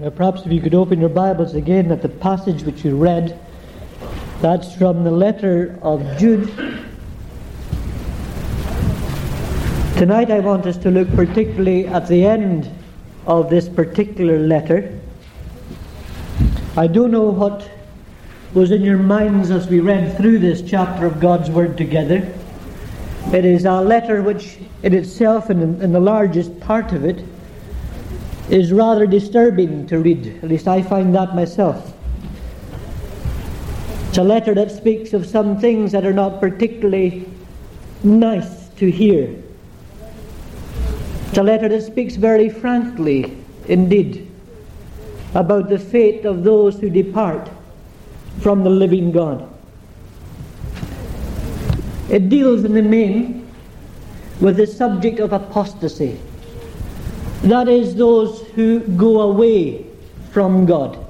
Now, perhaps if you could open your Bibles again at the passage which you read, that's from the letter of Jude. Tonight I want us to look particularly at the end of this particular letter. I don't know what was in your minds as we read through this chapter of God's Word together. It is a letter which, in itself and in the largest part of it, is rather disturbing to read. At least I find that myself. It's a letter that speaks of some things that are not particularly nice to hear. It's a letter that speaks very frankly, indeed, about the fate of those who depart from the living God. It deals in the main with the subject of apostasy. That is, those who go away from God.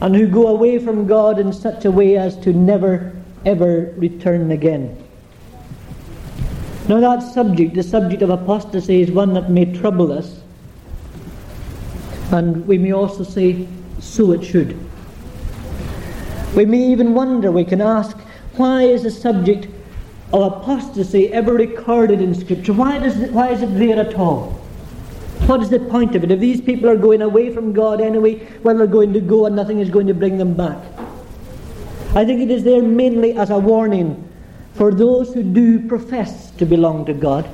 And who go away from God in such a way as to never, ever return again. Now, that subject, the subject of apostasy, is one that may trouble us. And we may also say, so it should. We may even wonder, we can ask, why is the subject of apostasy ever recorded in Scripture? Why, does it, why is it there at all? What is the point of it? If these people are going away from God anyway, well, they're going to go and nothing is going to bring them back. I think it is there mainly as a warning for those who do profess to belong to God,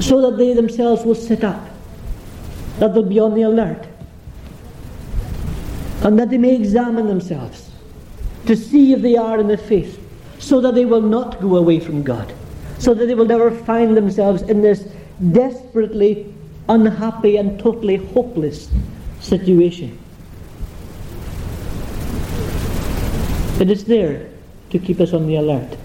so that they themselves will sit up, that they'll be on the alert, and that they may examine themselves to see if they are in the faith, so that they will not go away from God, so that they will never find themselves in this desperately unhappy and totally hopeless situation. It is there to keep us on the alert.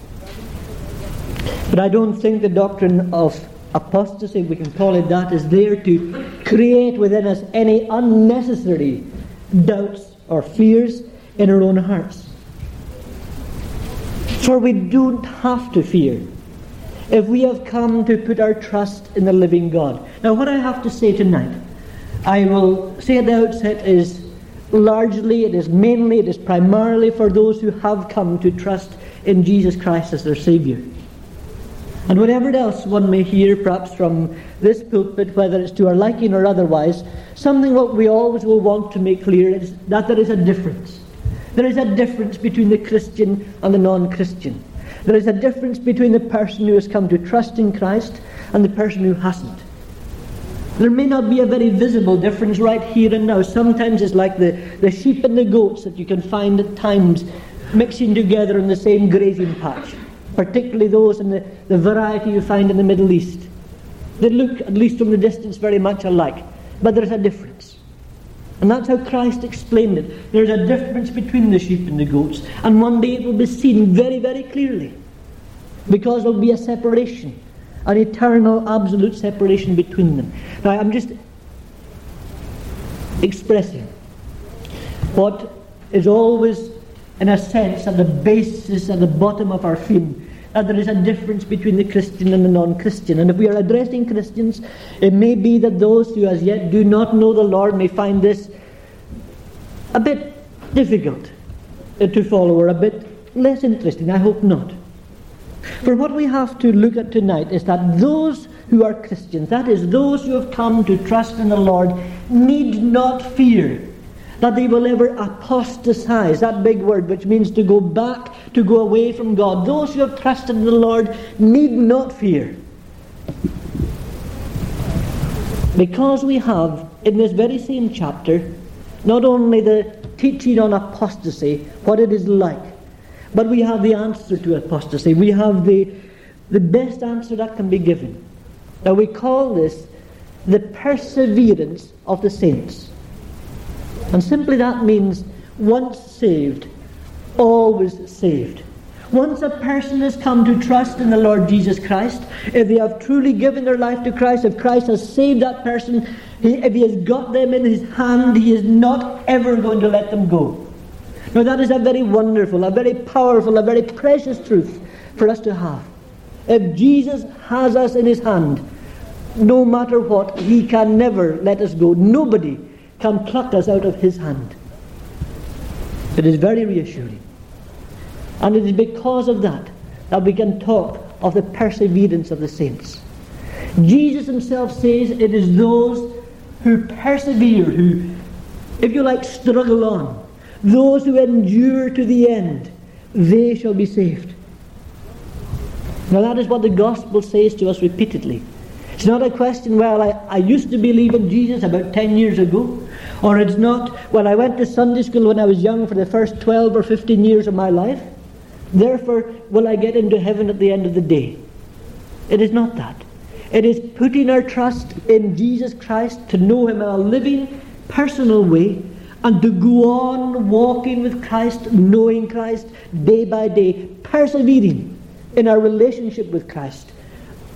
But I don't think the doctrine of apostasy, we can call it that, is there to create within us any unnecessary doubts or fears in our own hearts. For we don't have to fear if we have come to put our trust in the living God. Now, what I have to say tonight, I will say at the outset, is largely, it is mainly, it is primarily for those who have come to trust in Jesus Christ as their Saviour. And whatever else one may hear, perhaps from this pulpit, whether it's to our liking or otherwise, something what we always will want to make clear is that there is a difference. There is a difference between the Christian and the non Christian. There is a difference between the person who has come to trust in Christ and the person who hasn't. There may not be a very visible difference right here and now. Sometimes it's like the, the sheep and the goats that you can find at times mixing together in the same grazing patch, particularly those in the, the variety you find in the Middle East. They look, at least from the distance, very much alike, but there's a difference. And that's how Christ explained it. There's a difference between the sheep and the goats. And one day it will be seen very, very clearly. Because there will be a separation, an eternal, absolute separation between them. Now, I'm just expressing what is always, in a sense, at the basis, at the bottom of our feeling that there is a difference between the Christian and the non Christian. And if we are addressing Christians, it may be that those who as yet do not know the Lord may find this a bit difficult uh, to follow or a bit less interesting. I hope not. For what we have to look at tonight is that those who are Christians, that is, those who have come to trust in the Lord, need not fear that they will ever apostatize, that big word which means to go back, to go away from God. Those who have trusted in the Lord need not fear. Because we have, in this very same chapter, not only the teaching on apostasy, what it is like, but we have the answer to apostasy. We have the, the best answer that can be given. Now we call this the perseverance of the saints. And simply that means once saved, always saved. Once a person has come to trust in the Lord Jesus Christ, if they have truly given their life to Christ, if Christ has saved that person, he, if he has got them in his hand, he is not ever going to let them go. Now that is a very wonderful, a very powerful, a very precious truth for us to have. If Jesus has us in his hand, no matter what, he can never let us go. Nobody can pluck us out of his hand. It is very reassuring. And it is because of that that we can talk of the perseverance of the saints. Jesus himself says it is those who persevere, who, if you like, struggle on, those who endure to the end, they shall be saved. Now that is what the gospel says to us repeatedly. It's not a question, well, I, I used to believe in Jesus about 10 years ago. Or it's not, well, I went to Sunday school when I was young for the first 12 or 15 years of my life. Therefore, will I get into heaven at the end of the day? It is not that. It is putting our trust in Jesus Christ to know Him in a living, personal way and to go on walking with Christ, knowing Christ day by day, persevering in our relationship with Christ,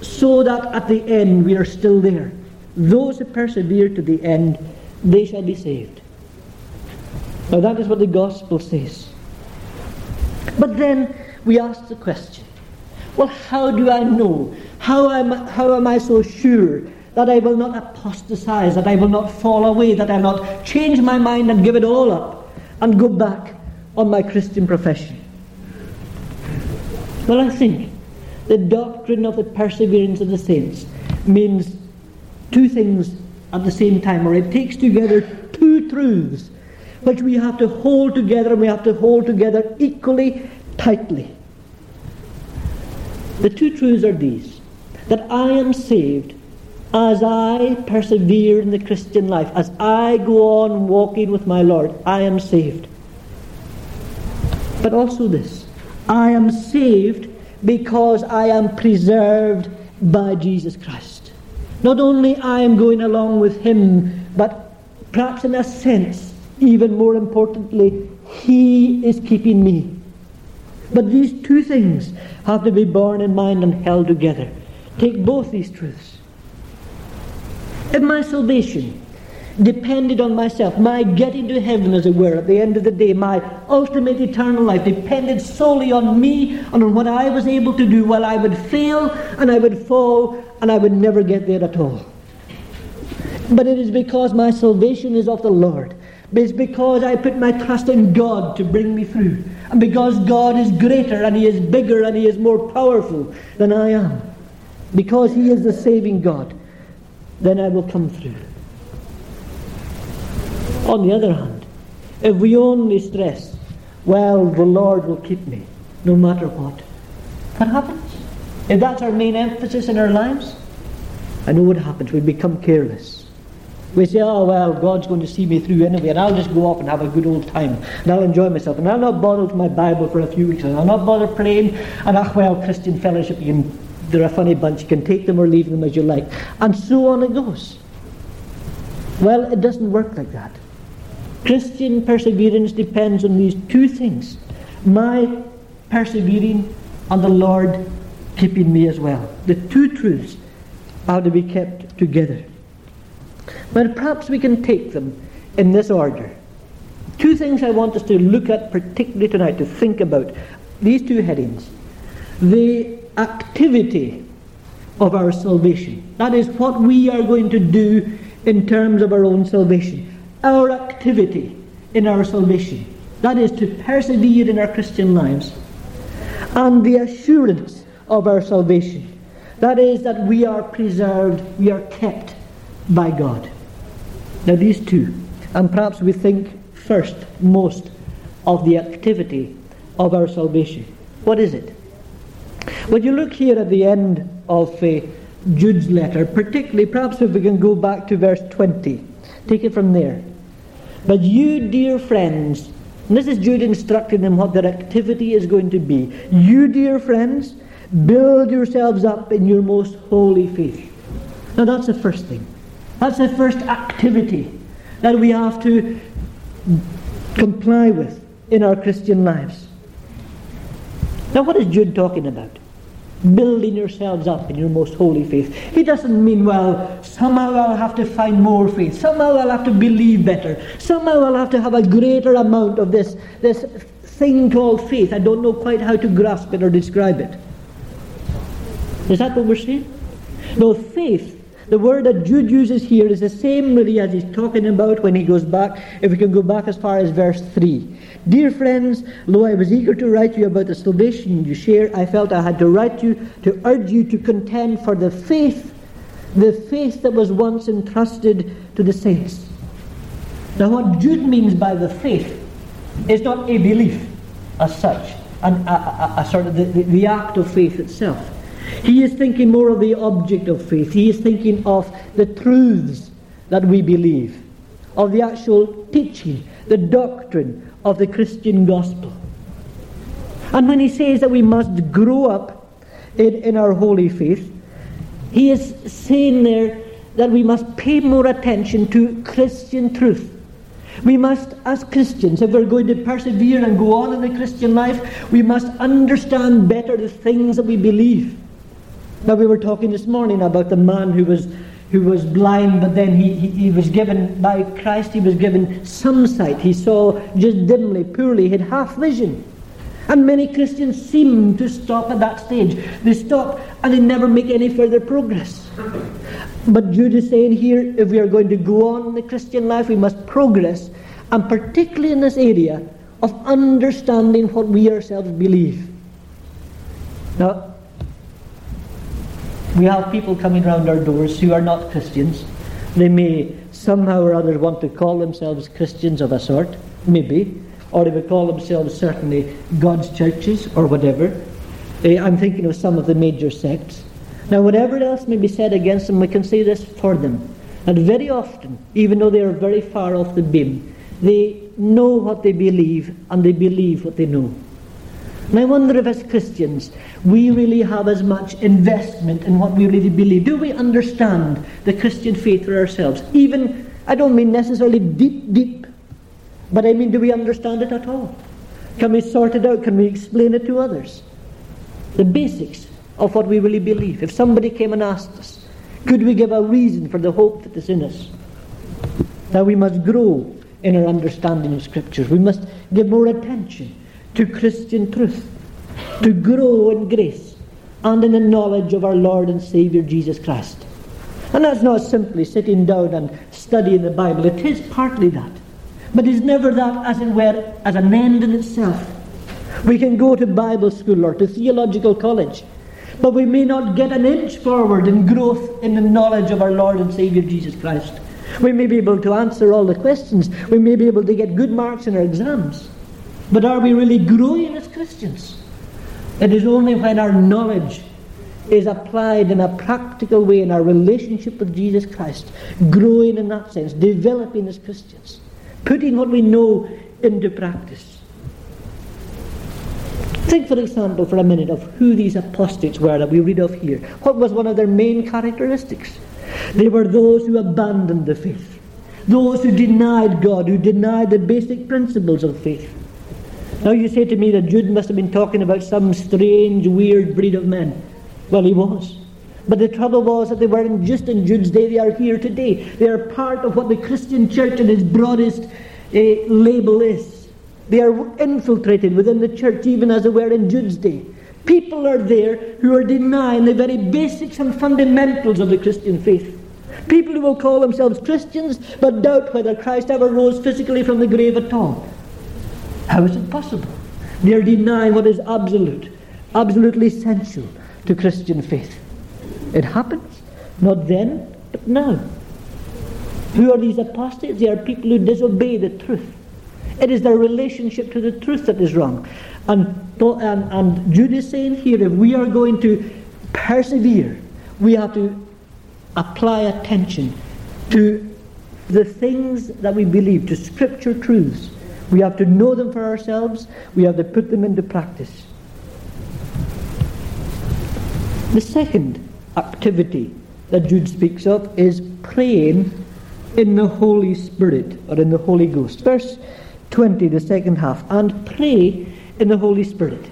so that at the end we are still there. Those who persevere to the end, they shall be saved. Now that is what the gospel says. But then we ask the question well, how do I know? How am, how am I so sure that I will not apostatize, that I will not fall away, that I will not change my mind and give it all up and go back on my Christian profession? Well, I think the doctrine of the perseverance of the saints means two things at the same time, or it takes together two truths which we have to hold together and we have to hold together equally tightly. The two truths are these that I am saved as I persevere in the Christian life, as I go on walking with my Lord, I am saved. But also this I am saved because I am preserved by Jesus Christ. Not only I am going along with Him, but perhaps in a sense, even more importantly, He is keeping me. But these two things have to be borne in mind and held together. Take both these truths. If my salvation depended on myself, my getting to heaven, as it were, at the end of the day, my ultimate eternal life depended solely on me and on what I was able to do, well, I would fail and I would fall and I would never get there at all. But it is because my salvation is of the Lord. It's because I put my trust in God to bring me through. And because God is greater and He is bigger and He is more powerful than I am. Because He is the saving God, then I will come through. On the other hand, if we only stress, well, the Lord will keep me, no matter what, what happens? If that's our main emphasis in our lives, I know what happens. We become careless. We say, oh, well, God's going to see me through anyway, and I'll just go off and have a good old time, and I'll enjoy myself, and I'll not bother with my Bible for a few weeks, and I'll not bother praying, and ah, well, Christian fellowship, you can, they're a funny bunch, you can take them or leave them as you like. And so on it goes. Well, it doesn't work like that. Christian perseverance depends on these two things my persevering and the Lord keeping me as well. The two truths are to be kept together. But perhaps we can take them in this order. Two things I want us to look at particularly tonight, to think about. These two headings. The activity of our salvation. That is what we are going to do in terms of our own salvation. Our activity in our salvation. That is to persevere in our Christian lives. And the assurance of our salvation. That is that we are preserved, we are kept by God. Now, these two, and perhaps we think first most of the activity of our salvation. What is it? When you look here at the end of uh, Jude's letter, particularly, perhaps if we can go back to verse 20, take it from there. But you, dear friends, this is Jude instructing them what their activity is going to be. You, dear friends, build yourselves up in your most holy faith. Now, that's the first thing. That's the first activity that we have to comply with in our Christian lives. Now, what is Jude talking about? Building yourselves up in your most holy faith. It doesn't mean, well, somehow I'll have to find more faith. Somehow I'll have to believe better. Somehow I'll have to have a greater amount of this, this thing called faith. I don't know quite how to grasp it or describe it. Is that what we're saying? No, faith The word that Jude uses here is the same really as he's talking about when he goes back, if we can go back as far as verse 3. Dear friends, though I was eager to write you about the salvation you share, I felt I had to write you to urge you to contend for the faith, the faith that was once entrusted to the saints. Now, what Jude means by the faith is not a belief as such, and a, a, a sort of the, the, the act of faith itself. He is thinking more of the object of faith. He is thinking of the truths that we believe, of the actual teaching, the doctrine of the Christian gospel. And when he says that we must grow up in, in our holy faith, he is saying there that we must pay more attention to Christian truth. We must, as Christians, if we're going to persevere and go on in the Christian life, we must understand better the things that we believe. Now we were talking this morning about the man who was who was blind, but then he, he, he, was given by Christ, he was given some sight. He saw just dimly, poorly, he had half vision. And many Christians seem to stop at that stage. They stop and they never make any further progress. But Jude is saying here, if we are going to go on in the Christian life, we must progress, and particularly in this area of understanding what we ourselves believe. Now, we have people coming round our doors who are not Christians. They may somehow or other want to call themselves Christians of a sort, maybe, or they would call themselves certainly God's churches or whatever. Eh, I'm thinking of some of the major sects. Now, whatever else may be said against them, we can say this for them. And very often, even though they are very far off the beam, they know what they believe and they believe what they know. And I wonder if, as Christians, we really have as much investment in what we really believe. Do we understand the Christian faith for ourselves? Even, I don't mean necessarily deep, deep, but I mean, do we understand it at all? Can we sort it out? Can we explain it to others? The basics of what we really believe. If somebody came and asked us, could we give a reason for the hope that is in us? Now we must grow in our understanding of Scriptures. We must give more attention to Christian truth, to grow in grace and in the knowledge of our Lord and Saviour Jesus Christ. And that's not simply sitting down and studying the Bible. It is partly that. But it's never that, as it were, as an end in itself. We can go to Bible school or to theological college, but we may not get an inch forward in growth in the knowledge of our Lord and Saviour Jesus Christ. We may be able to answer all the questions. We may be able to get good marks in our exams. But are we really growing as Christians? It is only when our knowledge is applied in a practical way in our relationship with Jesus Christ, growing in that sense, developing as Christians, putting what we know into practice. Think, for example, for a minute of who these apostates were that we read of here. What was one of their main characteristics? They were those who abandoned the faith, those who denied God, who denied the basic principles of faith. Now you say to me that Jude must have been talking about some strange, weird breed of men. Well, he was. But the trouble was that they weren't just in Jude's day, they are here today. They are part of what the Christian church in its broadest uh, label is. They are infiltrated within the church, even as they were in Jude's day. People are there who are denying the very basics and fundamentals of the Christian faith. People who will call themselves Christians but doubt whether Christ ever rose physically from the grave at all. How is it possible? They are denying what is absolute, absolutely essential to Christian faith. It happens, not then, but now. Who are these apostates? They are people who disobey the truth. It is their relationship to the truth that is wrong. And, and, and Jude is saying here if we are going to persevere, we have to apply attention to the things that we believe, to scripture truths, we have to know them for ourselves. We have to put them into practice. The second activity that Jude speaks of is praying in the Holy Spirit or in the Holy Ghost. Verse 20, the second half, and pray in the Holy Spirit.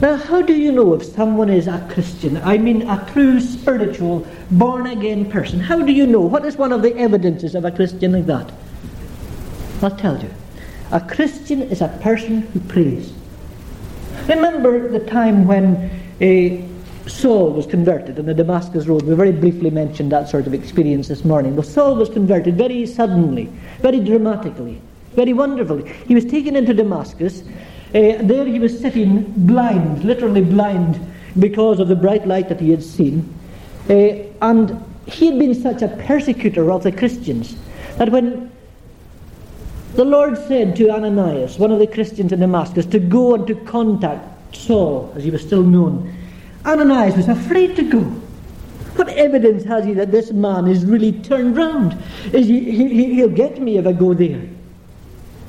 Now, how do you know if someone is a Christian? I mean, a true spiritual, born again person. How do you know? What is one of the evidences of a Christian like that? I'll tell you. A Christian is a person who prays. Remember the time when uh, Saul was converted on the Damascus Road. We very briefly mentioned that sort of experience this morning. Well, Saul was converted very suddenly, very dramatically, very wonderfully. He was taken into Damascus. Uh, there he was sitting blind, literally blind, because of the bright light that he had seen. Uh, and he had been such a persecutor of the Christians that when the Lord said to Ananias, one of the Christians in Damascus, to go and to contact Saul, as he was still known, Ananias was afraid to go. What evidence has he that this man is really turned round? Is he, he, he'll get me if I go there.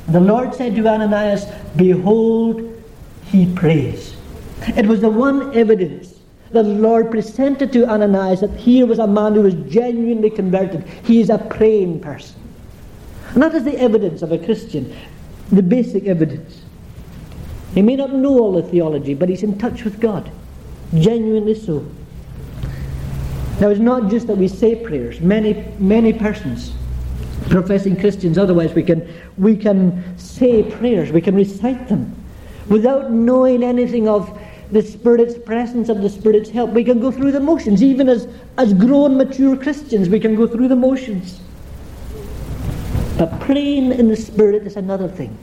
The Lord said to Ananias, Behold, he prays. It was the one evidence that the Lord presented to Ananias that here was a man who was genuinely converted. He is a praying person. And that is the evidence of a Christian, the basic evidence. He may not know all the theology, but he's in touch with God. Genuinely so. Now, it's not just that we say prayers. Many, many persons, professing Christians, otherwise, we can, we can say prayers, we can recite them without knowing anything of the Spirit's presence and the Spirit's help. We can go through the motions. Even as, as grown, mature Christians, we can go through the motions. But praying in the Spirit is another thing.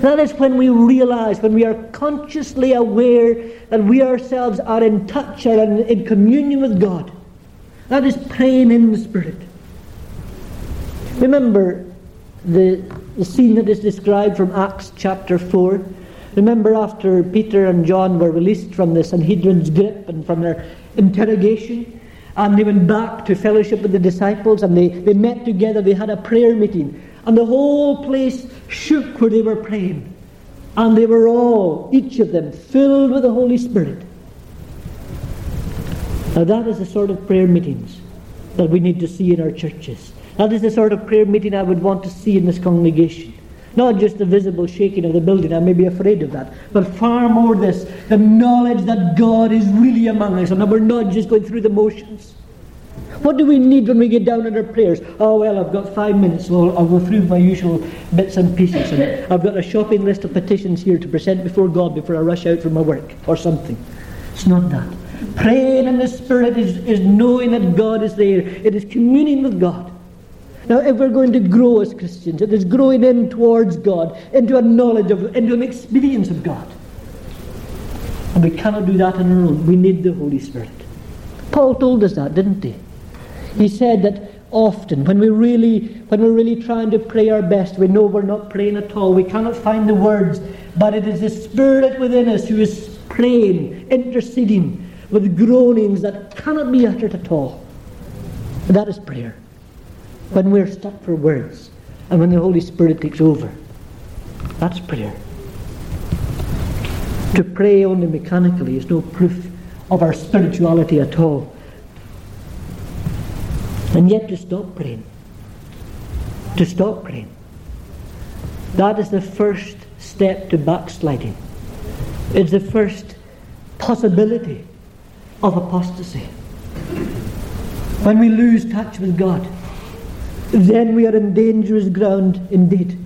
That is when we realize, when we are consciously aware that we ourselves are in touch and in communion with God. That is praying in the Spirit. Remember the, the scene that is described from Acts chapter 4. Remember after Peter and John were released from the Sanhedrin's grip and from their interrogation, and they went back to fellowship with the disciples and they, they met together, they had a prayer meeting. And the whole place shook where they were praying. And they were all, each of them, filled with the Holy Spirit. Now that is the sort of prayer meetings that we need to see in our churches. That is the sort of prayer meeting I would want to see in this congregation. Not just the visible shaking of the building, I may be afraid of that, but far more this the knowledge that God is really among us and that we're not just going through the motions. What do we need when we get down in our prayers? Oh, well, I've got five minutes, so I'll, I'll go through my usual bits and pieces. And I've got a shopping list of petitions here to present before God before I rush out for my work or something. It's not that. Praying in the Spirit is, is knowing that God is there, it is communing with God. Now, if we're going to grow as Christians, it is growing in towards God, into a knowledge of, into an experience of God. And we cannot do that on our own. We need the Holy Spirit. Paul told us that, didn't he? He said that often when we really when we're really trying to pray our best, we know we're not praying at all. We cannot find the words, but it is the Spirit within us who is praying, interceding with groanings that cannot be uttered at all. That is prayer. When we're stuck for words and when the Holy Spirit takes over. That's prayer. To pray only mechanically is no proof of our spirituality at all and yet to stop praying. To stop praying. That is the first step to backsliding. It's the first possibility of apostasy. When we lose touch with God, then we are in dangerous ground indeed.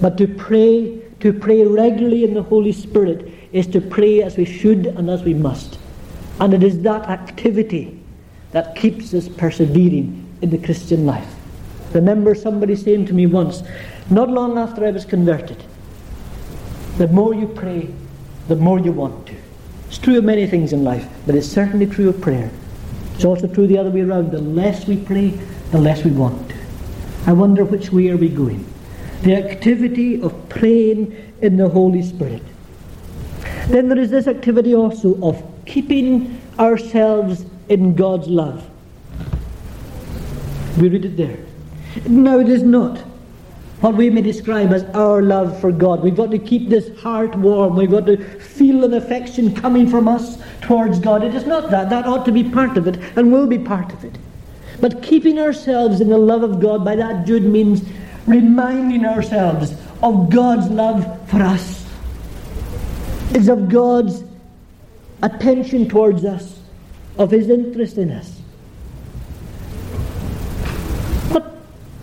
But to pray, to pray regularly in the Holy Spirit, is to pray as we should and as we must. And it is that activity that keeps us persevering in the Christian life. Remember somebody saying to me once, not long after I was converted, the more you pray, the more you want to. It's true of many things in life, but it's certainly true of prayer. It's also true the other way around. The less we pray, the less we want to. I wonder which way are we going? The activity of praying in the Holy Spirit. Then there is this activity also of keeping ourselves in God's love. We read it there. No, it is not what we may describe as our love for God. We've got to keep this heart warm. We've got to feel an affection coming from us towards God. It is not that. That ought to be part of it and will be part of it. But keeping ourselves in the love of God, by that Jude means reminding ourselves of God's love for us. It's of God's attention towards us of his interest in us. What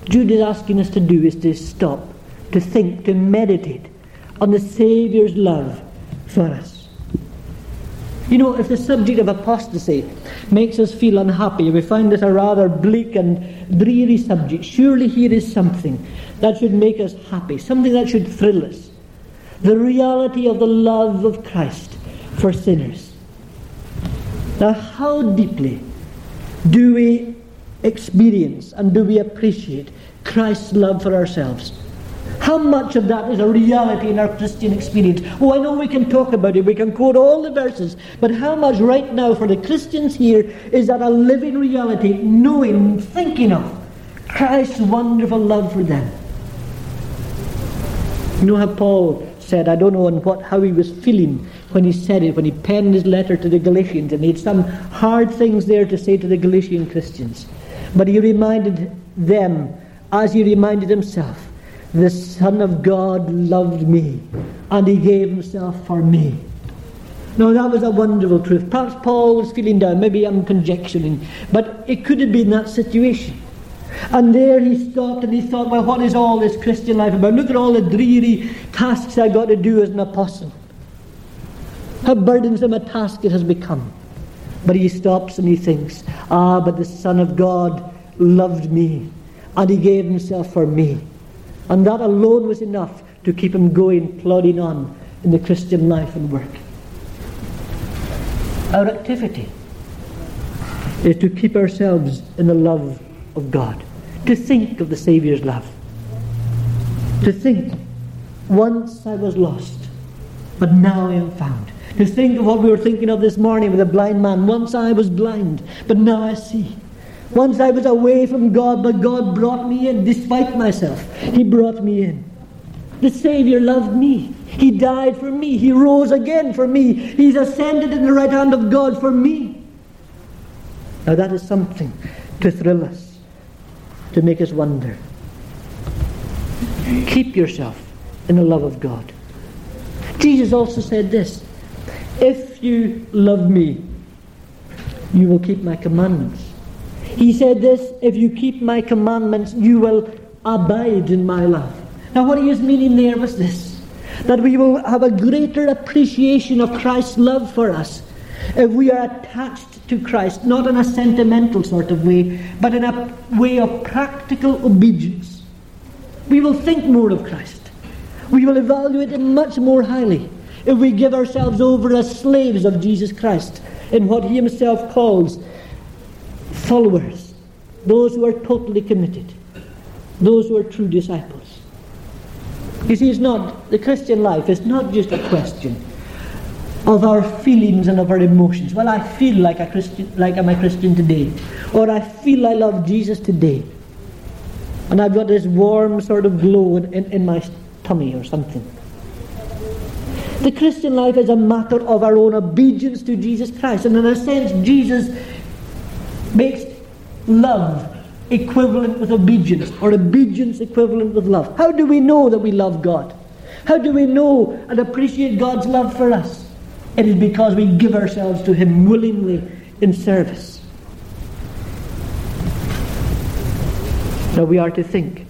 Jude is asking us to do is to stop, to think, to meditate on the Saviour's love for us. You know, if the subject of apostasy makes us feel unhappy, we find this a rather bleak and dreary subject, surely here is something that should make us happy, something that should thrill us. The reality of the love of Christ for sinners. Now, how deeply do we experience and do we appreciate Christ's love for ourselves? How much of that is a reality in our Christian experience? Oh, I know we can talk about it, we can quote all the verses, but how much right now for the Christians here is that a living reality, knowing, thinking of Christ's wonderful love for them? You know how Paul said, I don't know on what, how he was feeling when he said it, when he penned his letter to the Galatians, and he had some hard things there to say to the Galatian Christians. But he reminded them, as he reminded himself, the Son of God loved me, and he gave himself for me. Now, that was a wonderful truth. Perhaps Paul was feeling down. Maybe I'm conjecturing. But it could have been that situation. And there he stopped and he thought, well, what is all this Christian life about? Look at all the dreary tasks I've got to do as an apostle. How burdensome a task it has become. But he stops and he thinks, ah, but the Son of God loved me, and he gave himself for me. And that alone was enough to keep him going, plodding on in the Christian life and work. Our activity is to keep ourselves in the love of God, to think of the Saviour's love, to think, once I was lost, but now I am found. To think of what we were thinking of this morning with the blind man. Once I was blind, but now I see. Once I was away from God, but God brought me in despite myself. He brought me in. The Savior loved me. He died for me. He rose again for me. He's ascended in the right hand of God for me. Now that is something to thrill us, to make us wonder. Keep yourself in the love of God. Jesus also said this If you love me, you will keep my commandments. He said this, if you keep my commandments, you will abide in my love. Now what he is meaning there was this, that we will have a greater appreciation of Christ's love for us if we are attached to Christ, not in a sentimental sort of way, but in a way of practical obedience. We will think more of Christ. We will evaluate him much more highly if we give ourselves over as slaves of Jesus Christ in what he himself calls followers, those who are totally committed, those who are true disciples. You see, it's not, the Christian life is not just a question of our feelings and of our emotions. Well, I feel like a Christian, like I'm a Christian today, or I feel I love Jesus today, and I've got this warm sort of glow in, in, in my tummy or something. The Christian life is a matter of our own obedience to Jesus Christ, and in a sense, Jesus makes love equivalent with obedience, or obedience equivalent with love. How do we know that we love God? How do we know and appreciate God's love for us? It is because we give ourselves to Him willingly in service. Now we are to think.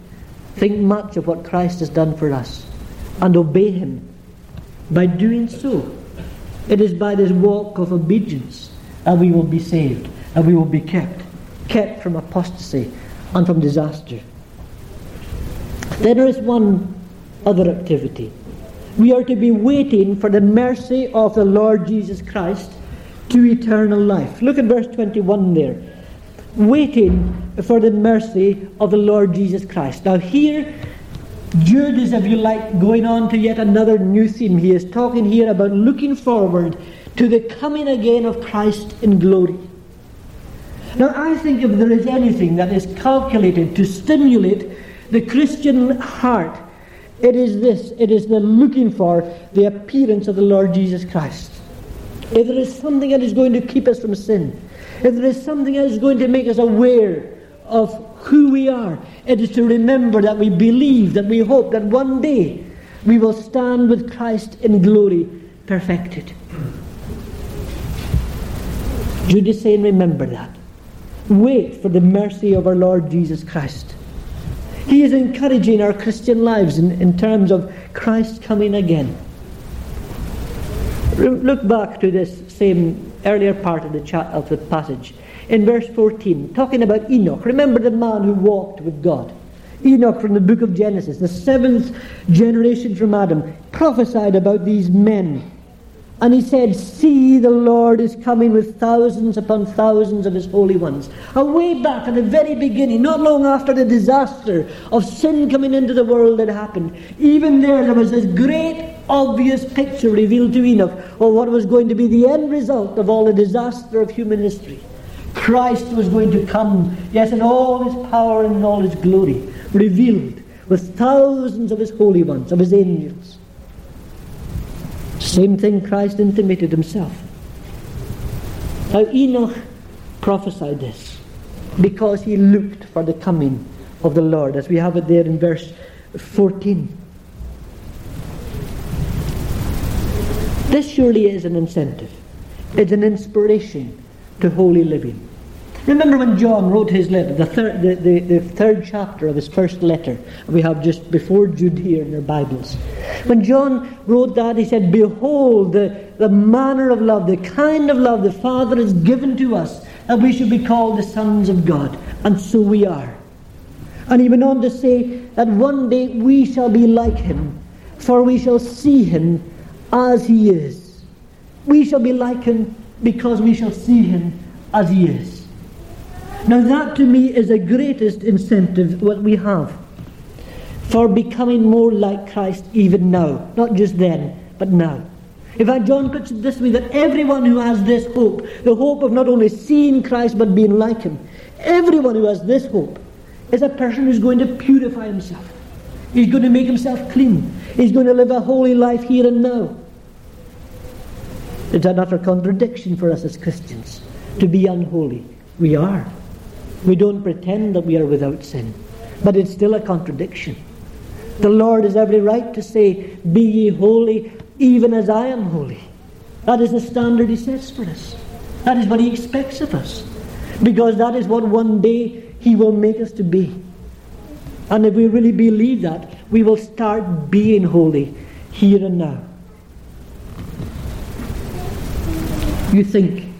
Think much of what Christ has done for us and obey Him. By doing so, it is by this walk of obedience that we will be saved and we will be kept, kept from apostasy and from disaster. Then there is one other activity. We are to be waiting for the mercy of the Lord Jesus Christ to eternal life. Look at verse 21 there. Waiting for the mercy of the Lord Jesus Christ. Now, here, Jude is, if you like, going on to yet another new theme. He is talking here about looking forward to the coming again of Christ in glory. Now, I think if there is anything that is calculated to stimulate the Christian heart, it is this it is the looking for the appearance of the Lord Jesus Christ. If there is something that is going to keep us from sin, if there is something that is going to make us aware of who we are, it is to remember that we believe, that we hope that one day we will stand with Christ in glory, perfected. Jude is saying, remember that. Wait for the mercy of our Lord Jesus Christ. He is encouraging our Christian lives in, in terms of Christ coming again. Look back to this same earlier part of the, of the passage. In verse 14, talking about Enoch. Remember the man who walked with God. Enoch from the book of Genesis, the seventh generation from Adam, prophesied about these men and he said, See, the Lord is coming with thousands upon thousands of his holy ones. And way back at the very beginning, not long after the disaster of sin coming into the world had happened, even there there was this great obvious picture revealed to Enoch of what was going to be the end result of all the disaster of human history. Christ was going to come, yes, in all his power and all his glory, revealed with thousands of his holy ones, of his angels. Same thing Christ intimated himself. Now Enoch prophesied this because he looked for the coming of the Lord, as we have it there in verse 14. This surely is an incentive. It's an inspiration to holy living. Remember when John wrote his letter, the third, the, the, the third chapter of his first letter, we have just before Jude here in your Bibles. When John wrote that, he said, Behold, the, the manner of love, the kind of love the Father has given to us, that we should be called the sons of God. And so we are. And he went on to say that one day we shall be like him, for we shall see him as he is. We shall be like him because we shall see him as he is. Now, that to me is the greatest incentive what we have for becoming more like Christ even now. Not just then, but now. In fact, John puts it this way that everyone who has this hope, the hope of not only seeing Christ but being like Him, everyone who has this hope is a person who's going to purify himself. He's going to make himself clean. He's going to live a holy life here and now. It's an utter contradiction for us as Christians to be unholy. We are. We don't pretend that we are without sin. But it's still a contradiction. The Lord has every right to say, Be ye holy, even as I am holy. That is the standard He sets for us. That is what He expects of us. Because that is what one day He will make us to be. And if we really believe that, we will start being holy here and now. You think,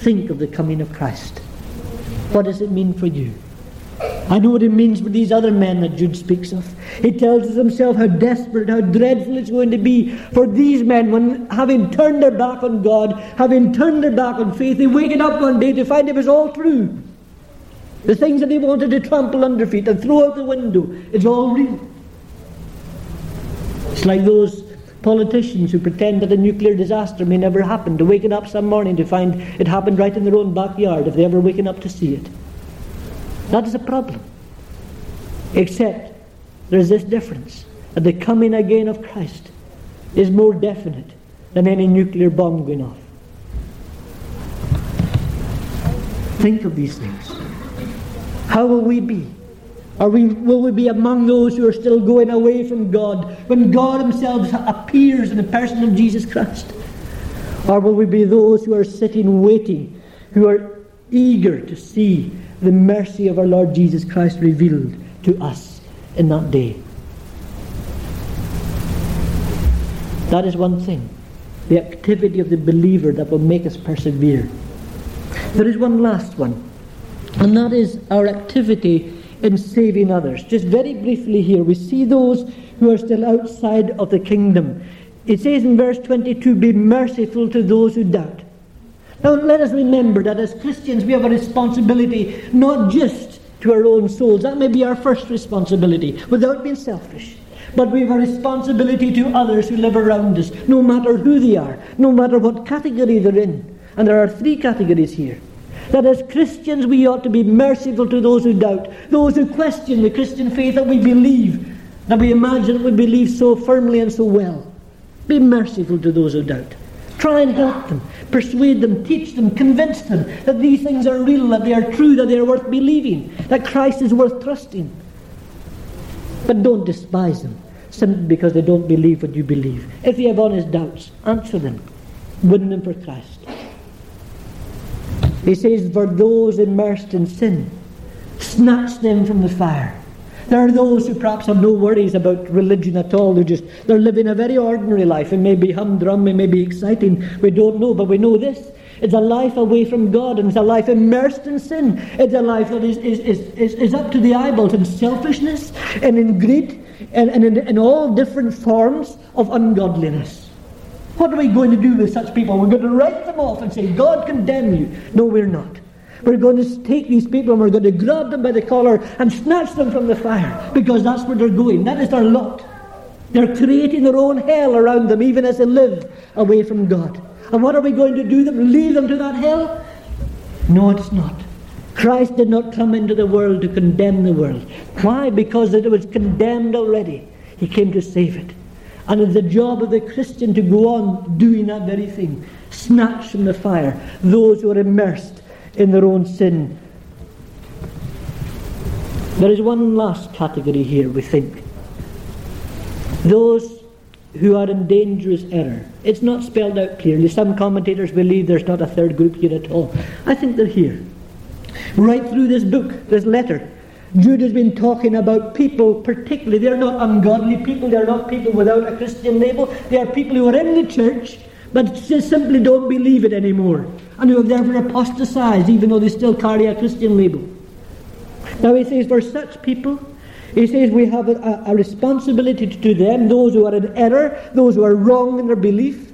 think of the coming of Christ. What does it mean for you? I know what it means for these other men that Jude speaks of. He tells us himself how desperate, how dreadful it's going to be for these men when, having turned their back on God, having turned their back on faith, they wake up one day to find it was all true. The things that they wanted to trample under feet and throw out the window, it's all real. It's like those politicians who pretend that a nuclear disaster may never happen, to waken up some morning to find it happened right in their own backyard if they ever waken up to see it. That is a problem. Except there's this difference that the coming again of Christ is more definite than any nuclear bomb going off. Think of these things. How will we be? Or we, will we be among those who are still going away from God when God Himself appears in the person of Jesus Christ? Or will we be those who are sitting waiting, who are eager to see the mercy of our Lord Jesus Christ revealed to us in that day? That is one thing the activity of the believer that will make us persevere. There is one last one, and that is our activity in saving others. Just very briefly here, we see those who are still outside of the kingdom. It says in verse 22, Be merciful to those who doubt. Now let us remember that as Christians we have a responsibility not just to our own souls. That may be our first responsibility, without being selfish. But we have a responsibility to others who live around us, no matter who they are, no matter what category they're in. And there are three categories here that as Christians we ought to be merciful to those who doubt, those who question the Christian faith that we believe, that we imagine we believe so firmly and so well. Be merciful to those who doubt. Try and help them, persuade them, teach them, convince them that these things are real, that they are true, that they are worth believing, that Christ is worth trusting. But don't despise them simply because they don't believe what you believe. If you have honest doubts, answer them. Win them for Christ. He says, For those immersed in sin, snatch them from the fire. There are those who perhaps have no worries about religion at all. They're just they're living a very ordinary life. It may be humdrum, it may be exciting. We don't know, but we know this. It's a life away from God, and it's a life immersed in sin. It's a life that is, is, is, is, is up to the eyeballs in selfishness and in greed and, and in, in all different forms of ungodliness. What are we going to do with such people? We're going to write them off and say, God condemn you. No, we're not. We're going to take these people and we're going to grab them by the collar and snatch them from the fire because that's where they're going. That is their lot. They're creating their own hell around them even as they live away from God. And what are we going to do them? Leave them to that hell? No, it's not. Christ did not come into the world to condemn the world. Why? Because it was condemned already. He came to save it. And it's the job of the Christian to go on doing that very thing. Snatch from the fire those who are immersed in their own sin. There is one last category here, we think. Those who are in dangerous error. It's not spelled out clearly. Some commentators believe there's not a third group here at all. I think they're here. Right through this book, this letter, Jude has been talking about people, particularly, they're not ungodly people, they're not people without a Christian label, they are people who are in the church, but just simply don't believe it anymore, and who have therefore apostatized, even though they still carry a Christian label. Now he says, for such people, he says we have a, a responsibility to them, those who are in error, those who are wrong in their belief.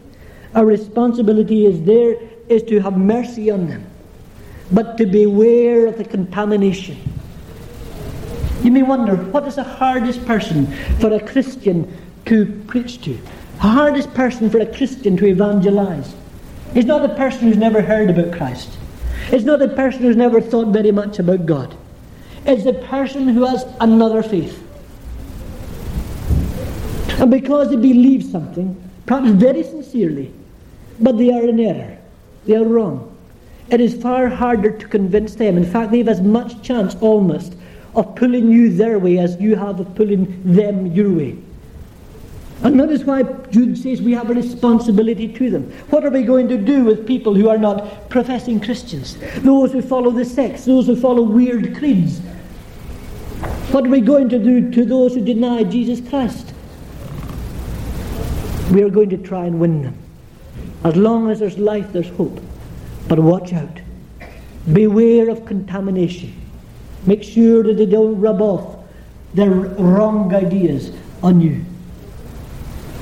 Our responsibility is there is to have mercy on them, but to beware of the contamination. You may wonder, what is the hardest person for a Christian to preach to? The hardest person for a Christian to evangelize is not the person who's never heard about Christ. It's not the person who's never thought very much about God. It's the person who has another faith. And because they believe something, perhaps very sincerely, but they are in error, they are wrong, it is far harder to convince them. In fact, they have as much chance almost of pulling you their way as you have of pulling them your way. And notice why Jude says we have a responsibility to them. What are we going to do with people who are not professing Christians? Those who follow the sects, those who follow weird creeds. What are we going to do to those who deny Jesus Christ? We are going to try and win them. As long as there's life, there's hope. But watch out. Beware of contamination. Make sure that they don't rub off their wrong ideas on you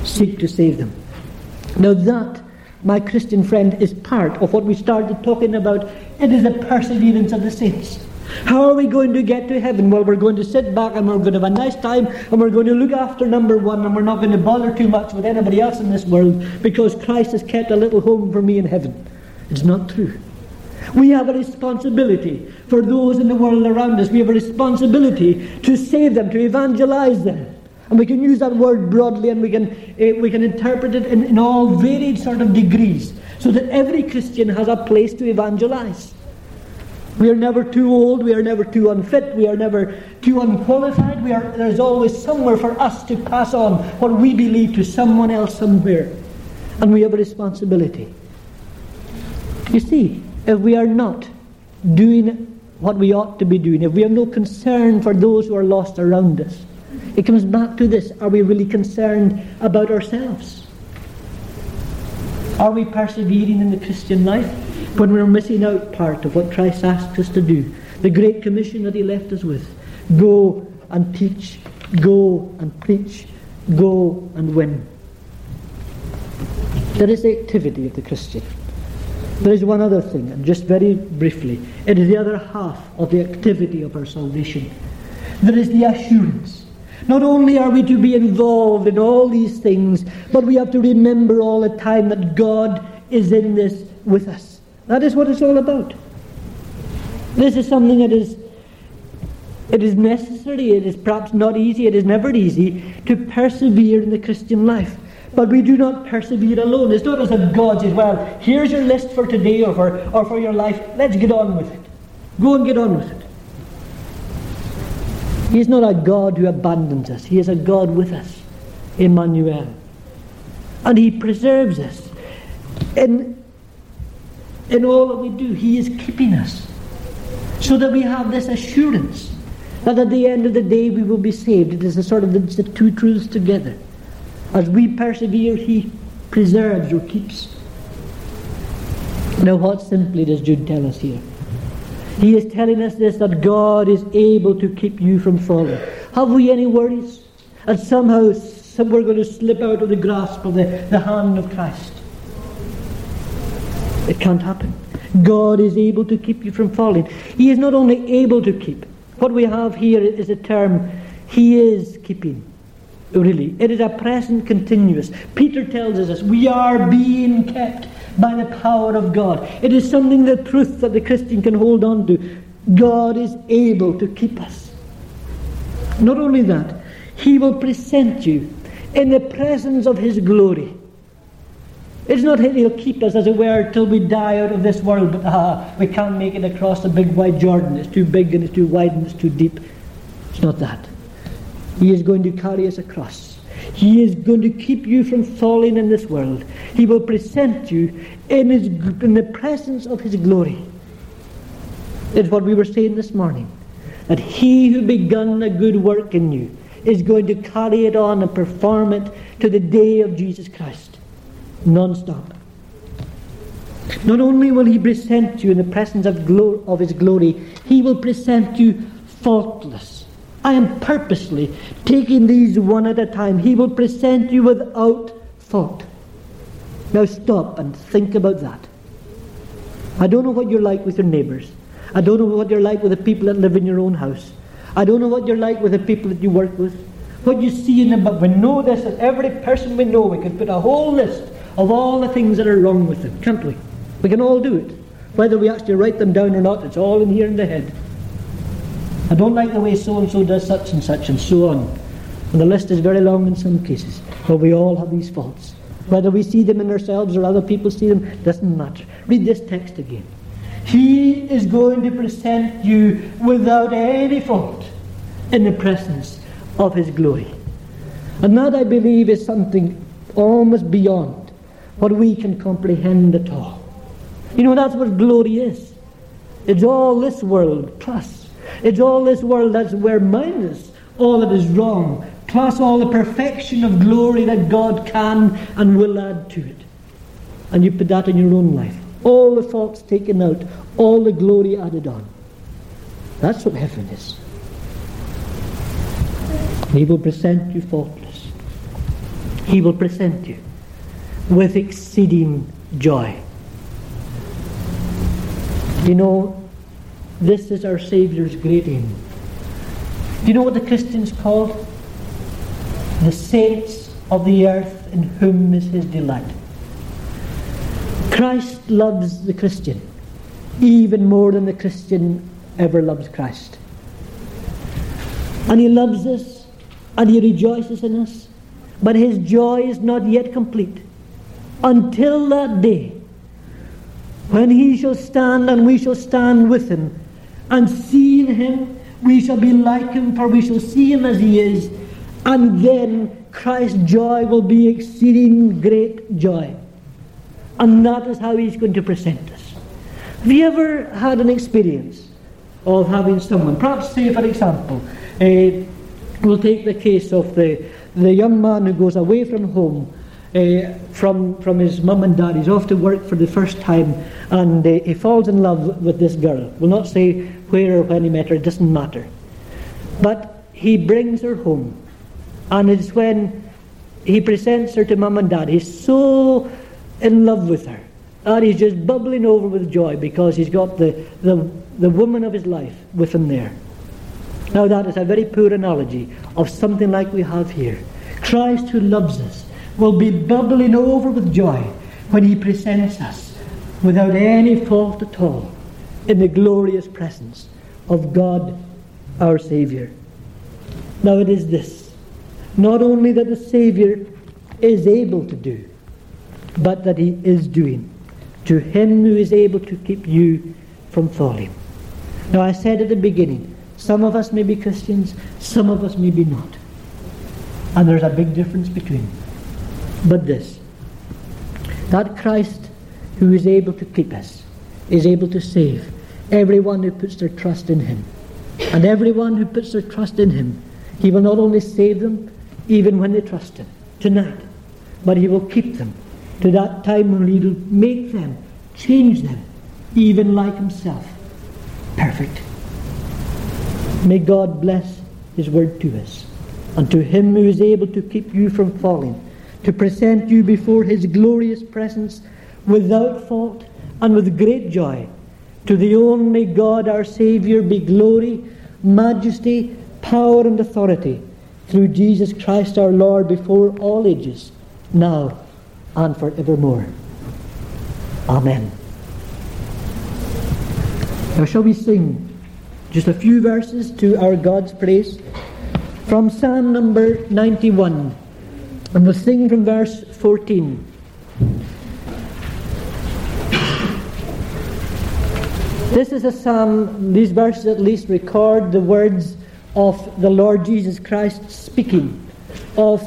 seek to save them. Now, that, my Christian friend, is part of what we started talking about. It is the perseverance of the saints. How are we going to get to heaven? Well, we're going to sit back and we're going to have a nice time and we're going to look after number one and we're not going to bother too much with anybody else in this world because Christ has kept a little home for me in heaven. It's not true. We have a responsibility for those in the world around us. We have a responsibility to save them, to evangelize them. And we can use that word broadly and we can, uh, we can interpret it in, in all varied sort of degrees so that every Christian has a place to evangelize. We are never too old, we are never too unfit, we are never too unqualified. We are, there's always somewhere for us to pass on what we believe to someone else somewhere. And we have a responsibility. You see, if we are not doing what we ought to be doing, if we have no concern for those who are lost around us, it comes back to this are we really concerned about ourselves? Are we persevering in the Christian life when we're missing out part of what Christ asked us to do? The great commission that He left us with go and teach, go and preach, go and win. That is the activity of the Christian. There is one other thing, and just very briefly, it is the other half of the activity of our salvation. There is the assurance not only are we to be involved in all these things, but we have to remember all the time that God is in this with us. That is what it's all about. This is something that is it is necessary, it is perhaps not easy, it is never easy to persevere in the Christian life. But we do not persevere alone. It's not as if God says, Well, here's your list for today or for, or for your life. Let's get on with it. Go and get on with it. He is not a God who abandons us. He is a God with us, Emmanuel. And He preserves us. In, in all that we do, He is keeping us. So that we have this assurance That at the end of the day we will be saved. It is the sort of the, the two truths together. As we persevere, He preserves or keeps. Now, what simply does Jude tell us here? He is telling us this that God is able to keep you from falling. Have we any worries? And somehow some we're going to slip out of the grasp of the, the hand of Christ. It can't happen. God is able to keep you from falling. He is not only able to keep. What we have here is a term, He is keeping. Really. It is a present continuous. Peter tells us this. We are being kept by the power of God. It is something, the truth that the Christian can hold on to. God is able to keep us. Not only that, He will present you in the presence of His glory. It's not that He'll keep us, as it were, till we die out of this world, but ah, we can't make it across the big wide Jordan. It's too big and it's too wide and it's too deep. It's not that. He is going to carry us across. He is going to keep you from falling in this world. He will present you in, his, in the presence of His glory. It's what we were saying this morning. That He who begun a good work in you is going to carry it on and perform it to the day of Jesus Christ. Non-stop. Not only will He present you in the presence of, glo- of His glory, He will present you faultless I am purposely taking these one at a time. He will present you without fault. Now stop and think about that. I don't know what you're like with your neighbours. I don't know what you're like with the people that live in your own house. I don't know what you're like with the people that you work with. What you see in them, but we know this that every person we know, we can put a whole list of all the things that are wrong with them, can't we? We can all do it. Whether we actually write them down or not, it's all in here in the head. I don't like the way so and so does such and such and so on. And the list is very long in some cases, but we all have these faults. Whether we see them in ourselves or other people see them, doesn't matter. Read this text again. He is going to present you without any fault in the presence of His glory. And that, I believe, is something almost beyond what we can comprehend at all. You know, that's what glory is. It's all this world plus it's all this world that's where minus all that is wrong, plus all the perfection of glory that God can and will add to it. And you put that in your own life. All the faults taken out, all the glory added on. That's what heaven is. He will present you faultless. He will present you with exceeding joy. You know, this is our Saviour's greeting. Do you know what the Christians call the saints of the earth in whom is his delight? Christ loves the Christian even more than the Christian ever loves Christ. And he loves us and he rejoices in us, but his joy is not yet complete until that day when he shall stand and we shall stand with him and seeing him, we shall be like him, for we shall see him as he is. And then Christ's joy will be exceeding great joy. And that is how he's going to present us. Have you ever had an experience of having someone, perhaps say for example, uh, we'll take the case of the, the young man who goes away from home uh, from, from his mum and dad. He's off to work for the first time and uh, he falls in love with this girl. We'll not say where or when he met her, it doesn't matter. But he brings her home. And it's when he presents her to mum and dad. He's so in love with her. And he's just bubbling over with joy because he's got the, the, the woman of his life with him there. Now, that is a very poor analogy of something like we have here. Christ, who loves us, will be bubbling over with joy when he presents us without any fault at all in the glorious presence of God our Saviour. Now it is this not only that the Saviour is able to do, but that he is doing. To him who is able to keep you from falling. Now I said at the beginning, some of us may be Christians, some of us may be not. And there's a big difference between them but this that Christ, who is able to keep us, is able to save everyone who puts their trust in Him. And everyone who puts their trust in him, he will not only save them, even when they trust him, tonight, but he will keep them to that time when he will make them, change them, even like himself. Perfect. May God bless his word to us, and to him who is able to keep you from falling, to present you before his glorious presence without fault and with great joy. To the only God our Saviour be glory, majesty, power, and authority through Jesus Christ our Lord before all ages, now and forevermore. Amen. Now, shall we sing just a few verses to our God's praise from Psalm number 91, and we'll sing from verse 14. This is a psalm, these verses at least record the words of the Lord Jesus Christ speaking, of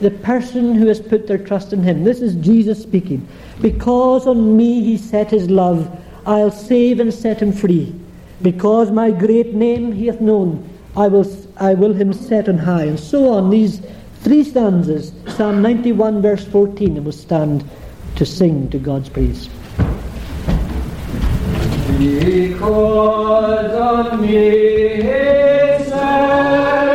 the person who has put their trust in him. This is Jesus speaking. Because on me he set his love, I'll save and set him free. Because my great name he hath known, I will, I will him set on high. And so on, these Three stanzas, Psalm 91, verse 14, and we'll stand to sing to God's praise. Because me his and.